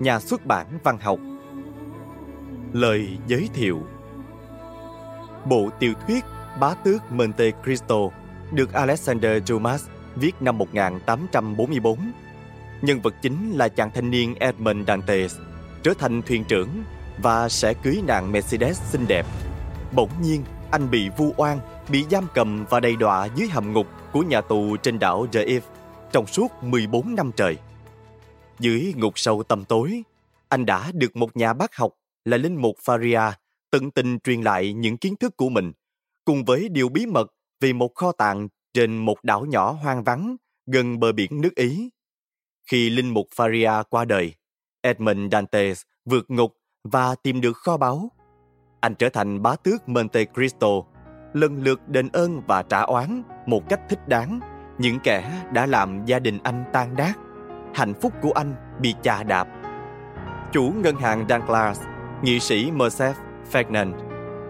nhà xuất bản văn học. Lời giới thiệu Bộ tiểu thuyết Bá tước Monte Cristo được Alexander Dumas viết năm 1844. Nhân vật chính là chàng thanh niên Edmond Dantes, trở thành thuyền trưởng và sẽ cưới nàng Mercedes xinh đẹp. Bỗng nhiên, anh bị vu oan, bị giam cầm và đầy đọa dưới hầm ngục của nhà tù trên đảo Reif trong suốt 14 năm trời. Dưới ngục sâu tầm tối, anh đã được một nhà bác học là linh mục Faria tận tình truyền lại những kiến thức của mình, cùng với điều bí mật về một kho tàng trên một đảo nhỏ hoang vắng gần bờ biển nước Ý. Khi linh mục Faria qua đời, Edmund Dantes vượt ngục và tìm được kho báu. Anh trở thành bá tước Monte Cristo, lần lượt đền ơn và trả oán một cách thích đáng những kẻ đã làm gia đình anh tan nát. Hạnh phúc của anh bị chà đạp. Chủ ngân hàng Danglars, nghị sĩ Merced Ferdinand,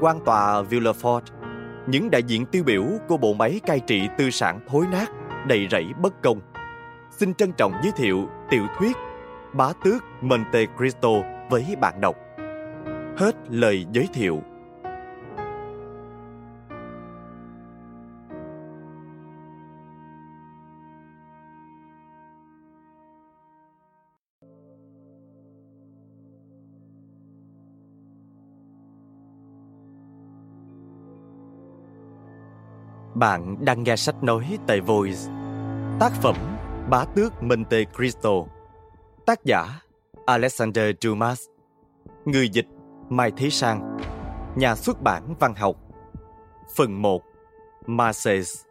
quan tòa Villefort, những đại diện tiêu biểu của bộ máy cai trị tư sản thối nát, đầy rẫy bất công. Xin trân trọng giới thiệu tiểu thuyết Bá tước Monte Cristo với bạn đọc. Hết lời giới thiệu. Bạn đang nghe sách nói tại Voice. Tác phẩm Bá tước Monte Cristo. Tác giả Alexander Dumas. Người dịch Mai Thế Sang. Nhà xuất bản văn học. Phần 1 Marseilles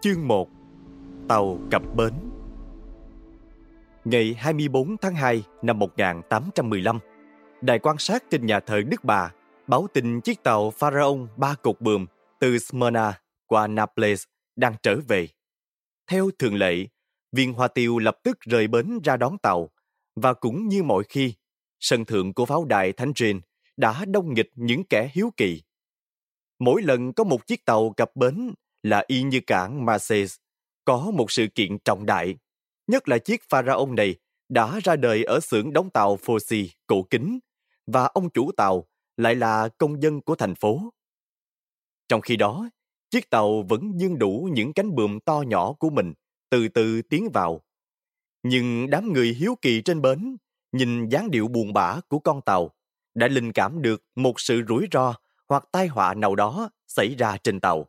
Chương 1 Tàu cập bến Ngày 24 tháng 2 năm 1815, đài quan sát trên nhà thờ Đức Bà báo tin chiếc tàu Pharaon ba cột buồm từ Smyrna qua Naples đang trở về. Theo thường lệ, viên hoa tiêu lập tức rời bến ra đón tàu và cũng như mọi khi, sân thượng của pháo đài Thánh Trin đã đông nghịch những kẻ hiếu kỳ. Mỗi lần có một chiếc tàu cập bến là y như cảng Marseilles, có một sự kiện trọng đại, nhất là chiếc pharaon này đã ra đời ở xưởng đóng tàu Fossey cổ kính và ông chủ tàu lại là công dân của thành phố. Trong khi đó, chiếc tàu vẫn dương đủ những cánh buồm to nhỏ của mình, từ từ tiến vào. Nhưng đám người hiếu kỳ trên bến, nhìn dáng điệu buồn bã của con tàu, đã linh cảm được một sự rủi ro hoặc tai họa nào đó xảy ra trên tàu.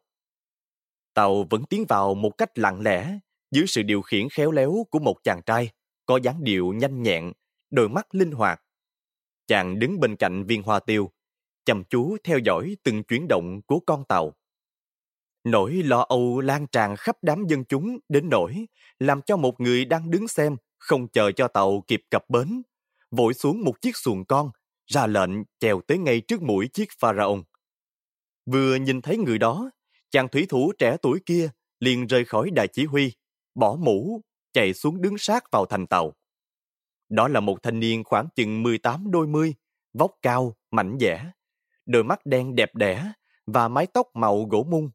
Tàu vẫn tiến vào một cách lặng lẽ, dưới sự điều khiển khéo léo của một chàng trai, có dáng điệu nhanh nhẹn, đôi mắt linh hoạt. Chàng đứng bên cạnh viên hoa tiêu, chăm chú theo dõi từng chuyển động của con tàu. Nỗi lo âu lan tràn khắp đám dân chúng đến nỗi làm cho một người đang đứng xem không chờ cho tàu kịp cập bến, vội xuống một chiếc xuồng con, ra lệnh chèo tới ngay trước mũi chiếc pharaon. Vừa nhìn thấy người đó, chàng thủy thủ trẻ tuổi kia liền rời khỏi đài chỉ huy, bỏ mũ, chạy xuống đứng sát vào thành tàu. Đó là một thanh niên khoảng chừng 18 đôi mươi, vóc cao, mảnh dẻ, đôi mắt đen đẹp đẽ và mái tóc màu gỗ mung.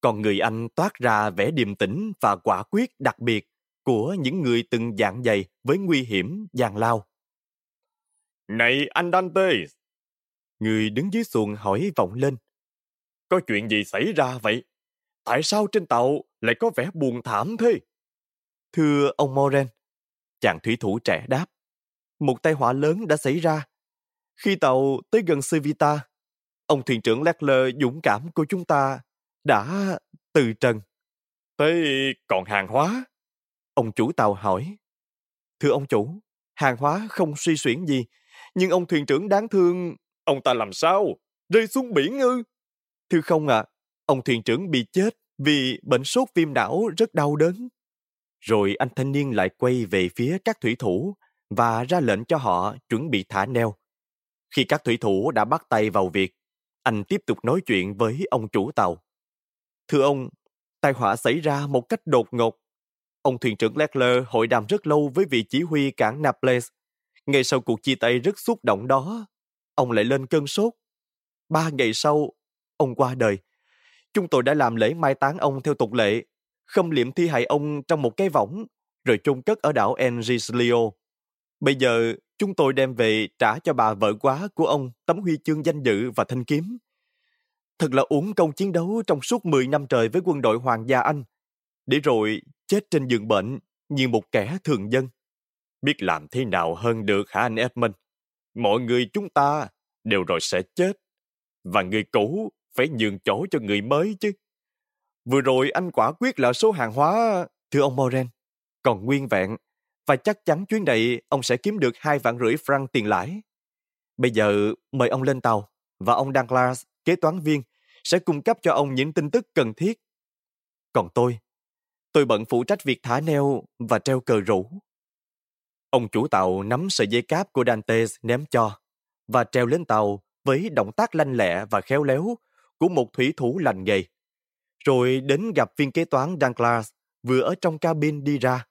Còn người anh toát ra vẻ điềm tĩnh và quả quyết đặc biệt của những người từng dạng dày với nguy hiểm giàn lao. Này anh Dante! Người đứng dưới xuồng hỏi vọng lên. Có chuyện gì xảy ra vậy? Tại sao trên tàu lại có vẻ buồn thảm thế? Thưa ông Moren, chàng thủy thủ trẻ đáp. Một tai họa lớn đã xảy ra. Khi tàu tới gần Civita, ông thuyền trưởng Leclerc dũng cảm của chúng ta đã từ trần. Thế còn hàng hóa? Ông chủ tàu hỏi. Thưa ông chủ, hàng hóa không suy xuyển gì, nhưng ông thuyền trưởng đáng thương... Ông ta làm sao? Rơi xuống biển ư? Thưa không ạ, à, ông thuyền trưởng bị chết vì bệnh sốt viêm não rất đau đớn. Rồi anh thanh niên lại quay về phía các thủy thủ và ra lệnh cho họ chuẩn bị thả neo. Khi các thủy thủ đã bắt tay vào việc, anh tiếp tục nói chuyện với ông chủ tàu. Thưa ông, tai họa xảy ra một cách đột ngột. Ông thuyền trưởng Leclerc hội đàm rất lâu với vị chỉ huy cảng Naples. Ngay sau cuộc chia tay rất xúc động đó, ông lại lên cơn sốt. Ba ngày sau, ông qua đời. Chúng tôi đã làm lễ mai táng ông theo tục lệ, khâm liệm thi hài ông trong một cái võng, rồi chôn cất ở đảo Engislio. Bây giờ, chúng tôi đem về trả cho bà vợ quá của ông tấm huy chương danh dự và thanh kiếm. Thật là uống công chiến đấu trong suốt 10 năm trời với quân đội Hoàng gia Anh, để rồi chết trên giường bệnh như một kẻ thường dân. Biết làm thế nào hơn được hả anh Edmund? Mọi người chúng ta đều rồi sẽ chết. Và người cũ phải nhường chỗ cho người mới chứ. Vừa rồi anh quả quyết là số hàng hóa, thưa ông Moren, còn nguyên vẹn. Và chắc chắn chuyến này ông sẽ kiếm được hai vạn rưỡi franc tiền lãi. Bây giờ mời ông lên tàu và ông Douglas, kế toán viên, sẽ cung cấp cho ông những tin tức cần thiết. Còn tôi, tôi bận phụ trách việc thả neo và treo cờ rủ. Ông chủ tàu nắm sợi dây cáp của Dantes ném cho và treo lên tàu với động tác lanh lẹ và khéo léo của một thủy thủ lành nghề. Rồi đến gặp viên kế toán Douglas vừa ở trong cabin đi ra.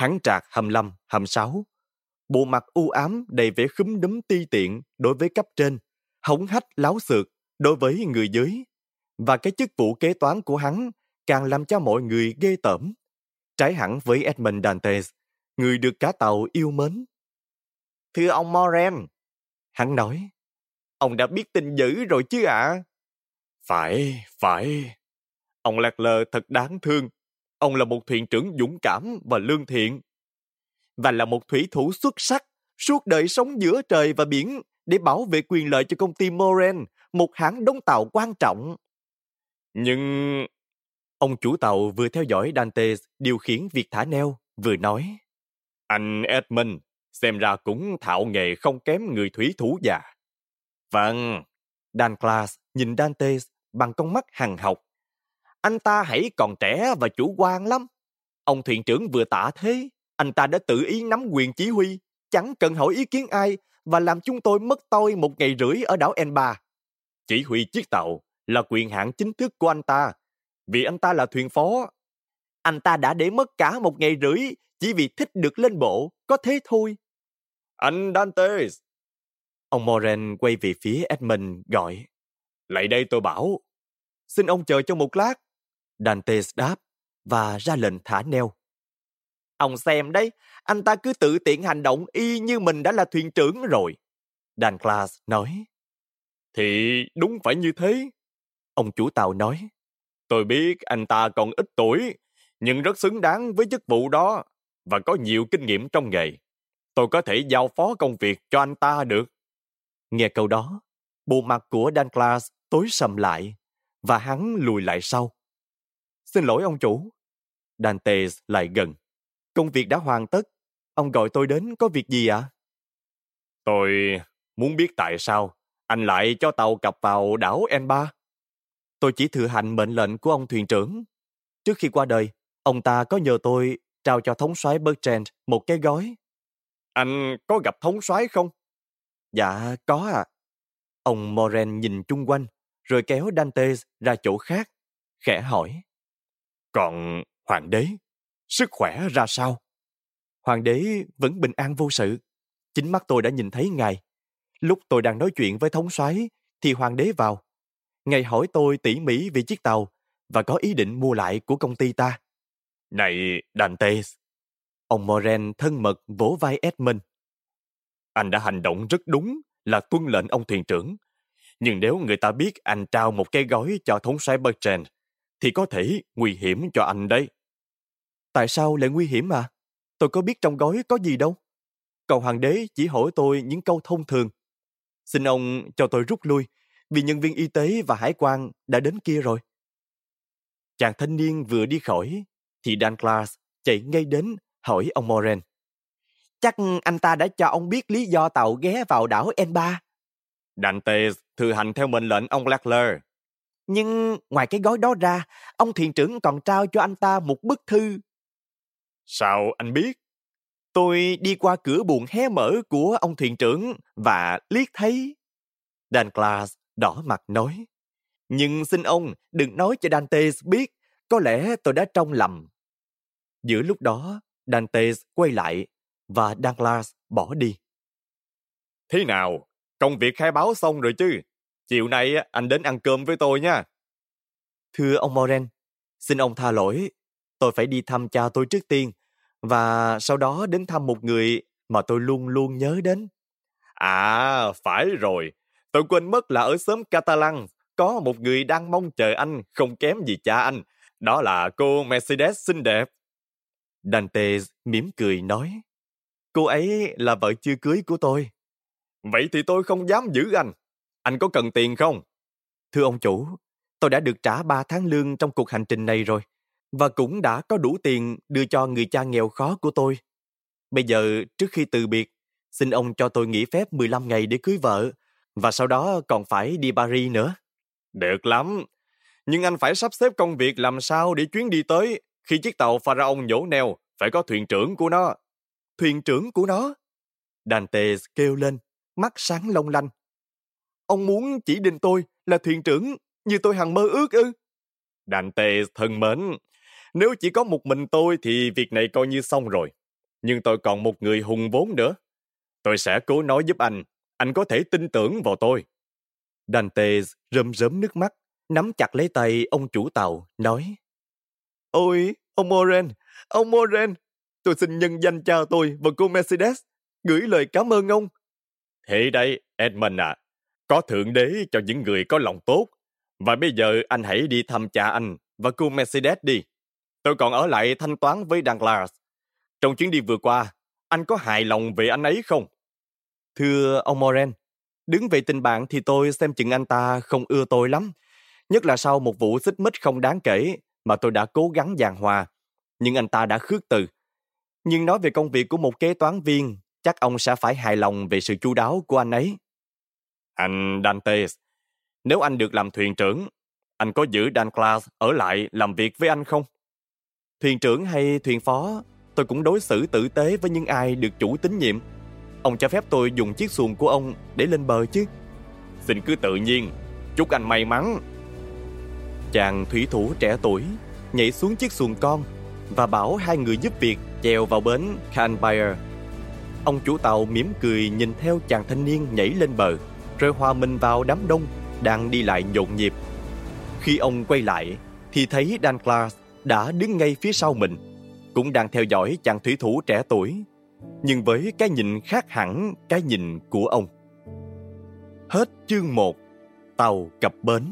Hắn trạc hầm lăm, hầm sáu. Bộ mặt u ám đầy vẻ khúm núm ti tiện đối với cấp trên, hống hách láo xược đối với người dưới. Và cái chức vụ kế toán của hắn càng làm cho mọi người ghê tởm. Trái hẳn với Edmund Dantes, người được cả tàu yêu mến. Thưa ông Moren, hắn nói, ông đã biết tin dữ rồi chứ ạ? À? Phải, phải. Ông Lạc Lờ thật đáng thương. Ông là một thuyền trưởng dũng cảm và lương thiện. Và là một thủy thủ xuất sắc, suốt đời sống giữa trời và biển để bảo vệ quyền lợi cho công ty Moren, một hãng đóng tàu quan trọng. Nhưng... Ông chủ tàu vừa theo dõi Dante điều khiển việc thả neo, vừa nói. Anh Edmund, xem ra cũng thạo nghề không kém người thủy thủ già. Vâng, Dan Class nhìn Dante bằng con mắt hằng học. Anh ta hãy còn trẻ và chủ quan lắm. Ông thuyền trưởng vừa tả thế, anh ta đã tự ý nắm quyền chỉ huy, chẳng cần hỏi ý kiến ai và làm chúng tôi mất tôi một ngày rưỡi ở đảo Enba. Chỉ huy chiếc tàu là quyền hạn chính thức của anh ta, vì anh ta là thuyền phó. Anh ta đã để mất cả một ngày rưỡi chỉ vì thích được lên bộ, có thế thôi. Anh Dantes! Ông Moren quay về phía Edmund gọi. Lại đây tôi bảo. Xin ông chờ cho một lát. Dantes đáp và ra lệnh thả neo. Ông xem đấy, anh ta cứ tự tiện hành động y như mình đã là thuyền trưởng rồi. Dan Class nói. Thì đúng phải như thế. Ông chủ tàu nói. Tôi biết anh ta còn ít tuổi, nhưng rất xứng đáng với chức vụ đó và có nhiều kinh nghiệm trong nghề. Tôi có thể giao phó công việc cho anh ta được. Nghe câu đó, bộ mặt của Dan Class tối sầm lại và hắn lùi lại sau. Xin lỗi ông chủ. Dantes lại gần. Công việc đã hoàn tất. Ông gọi tôi đến có việc gì ạ? À? Tôi muốn biết tại sao anh lại cho tàu cập vào đảo N3. Tôi chỉ thừa hành mệnh lệnh của ông thuyền trưởng. Trước khi qua đời, ông ta có nhờ tôi trao cho thống soái Bertrand một cái gói. Anh có gặp thống soái không? Dạ, có ạ. À. Ông Moren nhìn chung quanh, rồi kéo Dantes ra chỗ khác, khẽ hỏi. Còn hoàng đế, sức khỏe ra sao? Hoàng đế vẫn bình an vô sự. Chính mắt tôi đã nhìn thấy ngài. Lúc tôi đang nói chuyện với thống soái thì hoàng đế vào. Ngài hỏi tôi tỉ mỉ về chiếc tàu và có ý định mua lại của công ty ta. Này, Dantes! Ông Moren thân mật vỗ vai Edmund. Anh đã hành động rất đúng là tuân lệnh ông thuyền trưởng. Nhưng nếu người ta biết anh trao một cái gói cho thống soái Bertrand, thì có thể nguy hiểm cho anh đấy. Tại sao lại nguy hiểm à? Tôi có biết trong gói có gì đâu. Cầu hoàng đế chỉ hỏi tôi những câu thông thường. Xin ông cho tôi rút lui, vì nhân viên y tế và hải quan đã đến kia rồi. Chàng thanh niên vừa đi khỏi, thì Dan Class chạy ngay đến hỏi ông Moren. Chắc anh ta đã cho ông biết lý do tàu ghé vào đảo N3. Dantes thừa hành theo mệnh lệnh ông Lackler. Nhưng ngoài cái gói đó ra, ông thuyền trưởng còn trao cho anh ta một bức thư. Sao anh biết? Tôi đi qua cửa buồng hé mở của ông thuyền trưởng và liếc thấy. Dan Class đỏ mặt nói. Nhưng xin ông đừng nói cho Dantes biết, có lẽ tôi đã trông lầm. Giữa lúc đó, Dantes quay lại và Douglas bỏ đi. Thế nào? Công việc khai báo xong rồi chứ? Chiều nay anh đến ăn cơm với tôi nha. Thưa ông Moren, xin ông tha lỗi. Tôi phải đi thăm cha tôi trước tiên và sau đó đến thăm một người mà tôi luôn luôn nhớ đến. À, phải rồi. Tôi quên mất là ở xóm Catalan có một người đang mong chờ anh không kém gì cha anh. Đó là cô Mercedes xinh đẹp. Dante mỉm cười nói. Cô ấy là vợ chưa cưới của tôi. Vậy thì tôi không dám giữ anh. Anh có cần tiền không? Thưa ông chủ, tôi đã được trả 3 tháng lương trong cuộc hành trình này rồi và cũng đã có đủ tiền đưa cho người cha nghèo khó của tôi. Bây giờ, trước khi từ biệt, xin ông cho tôi nghỉ phép 15 ngày để cưới vợ và sau đó còn phải đi Paris nữa. Được lắm. Nhưng anh phải sắp xếp công việc làm sao để chuyến đi tới khi chiếc tàu Pharaoh nhổ neo phải có thuyền trưởng của nó. Thuyền trưởng của nó? Dante kêu lên, mắt sáng long lanh. Ông muốn chỉ định tôi là thuyền trưởng như tôi hằng mơ ước ư? Dante thân mến, nếu chỉ có một mình tôi thì việc này coi như xong rồi. Nhưng tôi còn một người hùng vốn nữa. Tôi sẽ cố nói giúp anh. Anh có thể tin tưởng vào tôi. Dante rơm rớm nước mắt, nắm chặt lấy tay ông chủ tàu, nói Ôi, ông Moren, ông Moren, tôi xin nhân danh cha tôi và cô Mercedes, gửi lời cảm ơn ông. Thế đây, Edmund à, có thượng đế cho những người có lòng tốt. Và bây giờ anh hãy đi thăm cha anh và cô Mercedes đi. Tôi còn ở lại thanh toán với Douglas. Trong chuyến đi vừa qua, anh có hài lòng về anh ấy không? Thưa ông Moren, đứng về tình bạn thì tôi xem chừng anh ta không ưa tôi lắm. Nhất là sau một vụ xích mích không đáng kể mà tôi đã cố gắng giàn hòa. Nhưng anh ta đã khước từ. Nhưng nói về công việc của một kế toán viên, chắc ông sẽ phải hài lòng về sự chu đáo của anh ấy. Anh Dantes, nếu anh được làm thuyền trưởng, anh có giữ Dan Class ở lại làm việc với anh không? Thuyền trưởng hay thuyền phó, tôi cũng đối xử tử tế với những ai được chủ tín nhiệm. Ông cho phép tôi dùng chiếc xuồng của ông để lên bờ chứ? Xin cứ tự nhiên, chúc anh may mắn. Chàng thủy thủ trẻ tuổi nhảy xuống chiếc xuồng con và bảo hai người giúp việc chèo vào bến Canberra. Ông chủ tàu mỉm cười nhìn theo chàng thanh niên nhảy lên bờ, rồi hòa mình vào đám đông đang đi lại nhộn nhịp. Khi ông quay lại, thì thấy Dan Clark đã đứng ngay phía sau mình, cũng đang theo dõi chàng thủy thủ trẻ tuổi, nhưng với cái nhìn khác hẳn cái nhìn của ông. Hết chương 1 Tàu cập bến